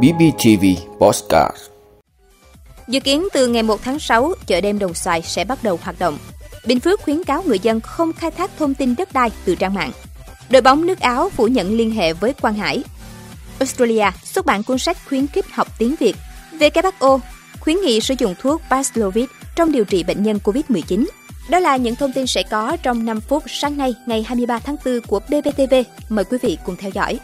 BBTV Postcard Dự kiến từ ngày 1 tháng 6, chợ đêm Đồng Xoài sẽ bắt đầu hoạt động. Bình Phước khuyến cáo người dân không khai thác thông tin đất đai từ trang mạng. Đội bóng nước Áo phủ nhận liên hệ với Quang Hải. Australia xuất bản cuốn sách khuyến khích học tiếng Việt. WHO khuyến nghị sử dụng thuốc Paxlovid trong điều trị bệnh nhân COVID-19. Đó là những thông tin sẽ có trong 5 phút sáng nay ngày 23 tháng 4 của BBTV. Mời quý vị cùng theo dõi.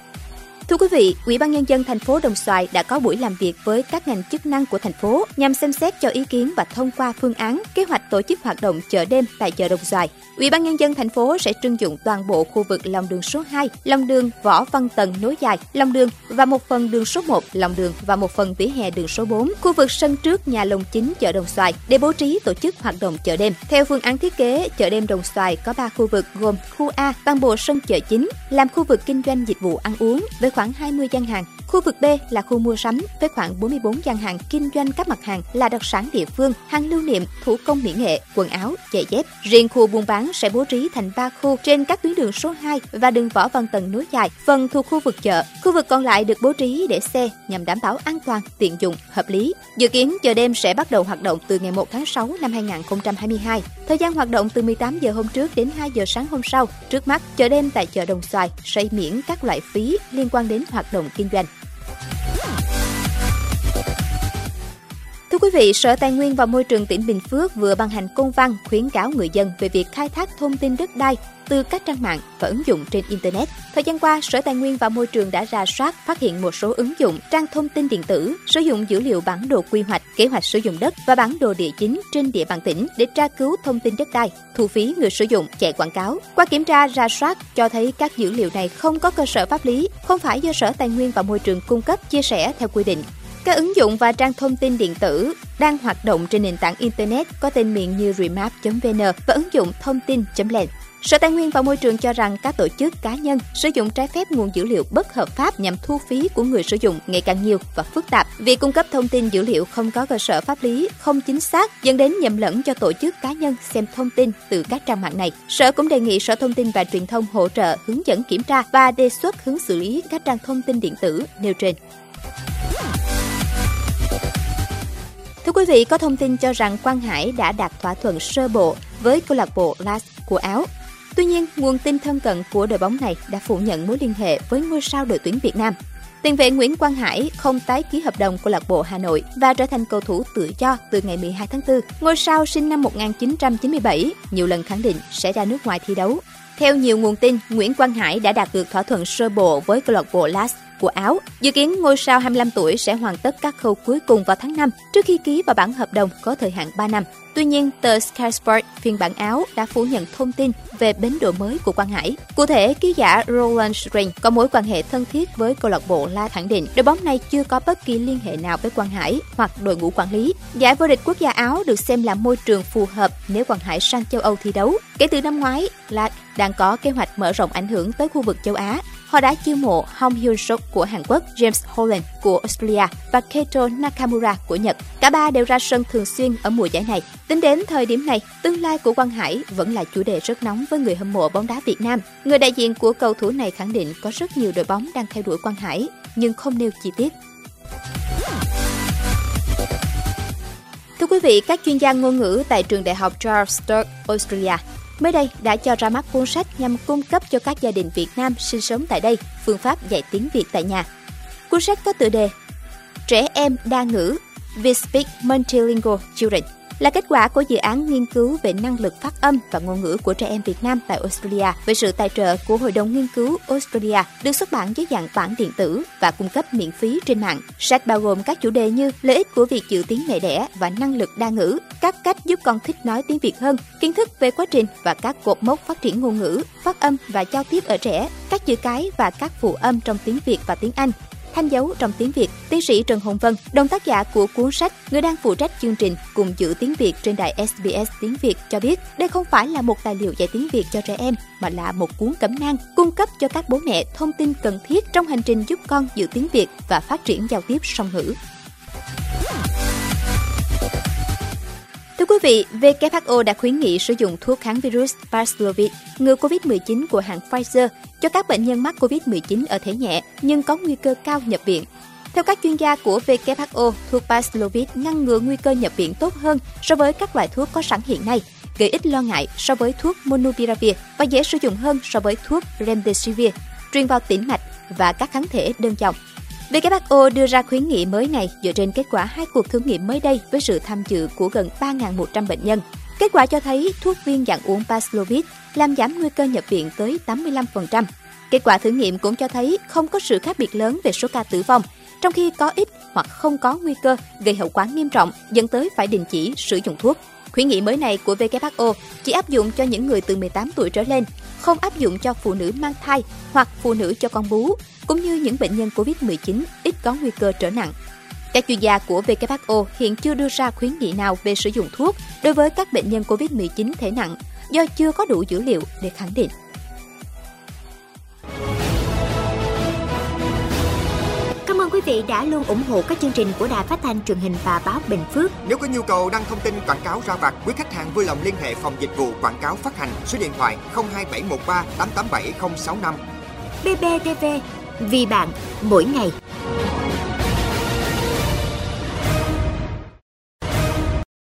Thưa quý vị, Ủy ban nhân dân thành phố Đồng Xoài đã có buổi làm việc với các ngành chức năng của thành phố nhằm xem xét cho ý kiến và thông qua phương án kế hoạch tổ chức hoạt động chợ đêm tại chợ Đồng Xoài. Ủy ban nhân dân thành phố sẽ trưng dụng toàn bộ khu vực lòng đường số 2, lòng đường Võ Văn Tần nối dài, lòng đường và một phần đường số 1, lòng đường và một phần vỉa hè đường số 4, khu vực sân trước nhà lồng chính chợ Đồng Xoài để bố trí tổ chức hoạt động chợ đêm. Theo phương án thiết kế, chợ đêm Đồng Xoài có 3 khu vực gồm khu A toàn bộ sân chợ chính làm khu vực kinh doanh dịch vụ ăn uống với khoảng 20 gian hàng. Khu vực B là khu mua sắm với khoảng 44 gian hàng kinh doanh các mặt hàng là đặc sản địa phương, hàng lưu niệm, thủ công mỹ nghệ, quần áo, giày dép. Riêng khu buôn bán sẽ bố trí thành 3 khu trên các tuyến đường số 2 và đường Võ Văn Tần nối dài, phần thuộc khu vực chợ. Khu vực còn lại được bố trí để xe nhằm đảm bảo an toàn, tiện dụng, hợp lý. Dự kiến chợ đêm sẽ bắt đầu hoạt động từ ngày 1 tháng 6 năm 2022. Thời gian hoạt động từ 18 giờ hôm trước đến 2 giờ sáng hôm sau. Trước mắt, chợ đêm tại chợ Đồng Xoài sẽ miễn các loại phí liên quan đến hoạt động kinh doanh. Thưa quý vị, Sở Tài nguyên và Môi trường tỉnh Bình Phước vừa ban hành công văn khuyến cáo người dân về việc khai thác thông tin đất đai từ các trang mạng và ứng dụng trên Internet. Thời gian qua, Sở Tài nguyên và Môi trường đã ra soát phát hiện một số ứng dụng trang thông tin điện tử sử dụng dữ liệu bản đồ quy hoạch, kế hoạch sử dụng đất và bản đồ địa chính trên địa bàn tỉnh để tra cứu thông tin đất đai, thu phí người sử dụng, chạy quảng cáo. Qua kiểm tra ra soát cho thấy các dữ liệu này không có cơ sở pháp lý, không phải do Sở Tài nguyên và Môi trường cung cấp chia sẻ theo quy định. Các ứng dụng và trang thông tin điện tử đang hoạt động trên nền tảng Internet có tên miền như remap.vn và ứng dụng thông tin.len. Sở Tài nguyên và Môi trường cho rằng các tổ chức cá nhân sử dụng trái phép nguồn dữ liệu bất hợp pháp nhằm thu phí của người sử dụng ngày càng nhiều và phức tạp. Việc cung cấp thông tin dữ liệu không có cơ sở pháp lý, không chính xác dẫn đến nhầm lẫn cho tổ chức cá nhân xem thông tin từ các trang mạng này. Sở cũng đề nghị Sở Thông tin và Truyền thông hỗ trợ, hướng dẫn kiểm tra và đề xuất hướng xử lý các trang thông tin điện tử nêu trên. Thưa quý vị, có thông tin cho rằng Quang Hải đã đạt thỏa thuận sơ bộ với câu lạc bộ LAS của Áo. Tuy nhiên, nguồn tin thân cận của đội bóng này đã phủ nhận mối liên hệ với ngôi sao đội tuyển Việt Nam. Tiền vệ Nguyễn Quang Hải không tái ký hợp đồng câu lạc bộ Hà Nội và trở thành cầu thủ tự do từ ngày 12 tháng 4. Ngôi sao sinh năm 1997 nhiều lần khẳng định sẽ ra nước ngoài thi đấu. Theo nhiều nguồn tin, Nguyễn Quang Hải đã đạt được thỏa thuận sơ bộ với câu lạc bộ LAS của Áo. Dự kiến ngôi sao 25 tuổi sẽ hoàn tất các khâu cuối cùng vào tháng 5 trước khi ký vào bản hợp đồng có thời hạn 3 năm. Tuy nhiên, tờ Sky Sport phiên bản Áo đã phủ nhận thông tin về bến độ mới của Quang Hải. Cụ thể, ký giả Roland String có mối quan hệ thân thiết với câu lạc bộ La khẳng định đội bóng này chưa có bất kỳ liên hệ nào với Quang Hải hoặc đội ngũ quản lý. Giải vô địch quốc gia Áo được xem là môi trường phù hợp nếu Quang Hải sang châu Âu thi đấu. Kể từ năm ngoái, La đã đang có kế hoạch mở rộng ảnh hưởng tới khu vực châu Á Họ đã chiêu mộ Hong Hyun Suk của Hàn Quốc, James Holland của Australia và Keito Nakamura của Nhật. Cả ba đều ra sân thường xuyên ở mùa giải này. Tính đến thời điểm này, tương lai của Quang Hải vẫn là chủ đề rất nóng với người hâm mộ bóng đá Việt Nam. Người đại diện của cầu thủ này khẳng định có rất nhiều đội bóng đang theo đuổi Quang Hải, nhưng không nêu chi tiết. Thưa quý vị, các chuyên gia ngôn ngữ tại trường đại học Charles Sturt, Australia mới đây đã cho ra mắt cuốn sách nhằm cung cấp cho các gia đình Việt Nam sinh sống tại đây phương pháp dạy tiếng Việt tại nhà. Cuốn sách có tựa đề Trẻ em đa ngữ, We Speak Multilingual Children là kết quả của dự án nghiên cứu về năng lực phát âm và ngôn ngữ của trẻ em Việt Nam tại Australia với sự tài trợ của Hội đồng Nghiên cứu Australia được xuất bản dưới dạng bản điện tử và cung cấp miễn phí trên mạng. Sách bao gồm các chủ đề như lợi ích của việc giữ tiếng mẹ đẻ và năng lực đa ngữ, các cách giúp con thích nói tiếng Việt hơn, kiến thức về quá trình và các cột mốc phát triển ngôn ngữ, phát âm và giao tiếp ở trẻ, các chữ cái và các phụ âm trong tiếng Việt và tiếng Anh, thanh dấu trong tiếng Việt, tiến sĩ Trần Hồng Vân, đồng tác giả của cuốn sách, người đang phụ trách chương trình cùng giữ tiếng Việt trên đài SBS tiếng Việt cho biết, đây không phải là một tài liệu dạy tiếng Việt cho trẻ em, mà là một cuốn cẩm nang cung cấp cho các bố mẹ thông tin cần thiết trong hành trình giúp con giữ tiếng Việt và phát triển giao tiếp song ngữ. Thưa quý vị, WHO đã khuyến nghị sử dụng thuốc kháng virus Paxlovid ngừa COVID-19 của hãng Pfizer cho các bệnh nhân mắc COVID-19 ở thể nhẹ nhưng có nguy cơ cao nhập viện. Theo các chuyên gia của WHO, thuốc Paxlovid ngăn ngừa nguy cơ nhập viện tốt hơn so với các loại thuốc có sẵn hiện nay, gây ít lo ngại so với thuốc monopiravir và dễ sử dụng hơn so với thuốc Remdesivir, truyền vào tĩnh mạch và các kháng thể đơn dòng. WHO đưa ra khuyến nghị mới này dựa trên kết quả hai cuộc thử nghiệm mới đây với sự tham dự của gần 3.100 bệnh nhân. Kết quả cho thấy thuốc viên dạng uống Paxlovid làm giảm nguy cơ nhập viện tới 85%. Kết quả thử nghiệm cũng cho thấy không có sự khác biệt lớn về số ca tử vong, trong khi có ít hoặc không có nguy cơ gây hậu quả nghiêm trọng dẫn tới phải đình chỉ sử dụng thuốc. Khuyến nghị mới này của WHO chỉ áp dụng cho những người từ 18 tuổi trở lên, không áp dụng cho phụ nữ mang thai hoặc phụ nữ cho con bú, cũng như những bệnh nhân COVID-19 ít có nguy cơ trở nặng. Các chuyên gia của WHO hiện chưa đưa ra khuyến nghị nào về sử dụng thuốc đối với các bệnh nhân COVID-19 thể nặng do chưa có đủ dữ liệu để khẳng định. Cảm ơn quý vị đã luôn ủng hộ các chương trình của Đài Phát thanh truyền hình và báo Bình Phước. Nếu có nhu cầu đăng thông tin quảng cáo ra vặt, quý khách hàng vui lòng liên hệ phòng dịch vụ quảng cáo phát hành số điện thoại 02713 887065. BBTV vì bạn mỗi ngày.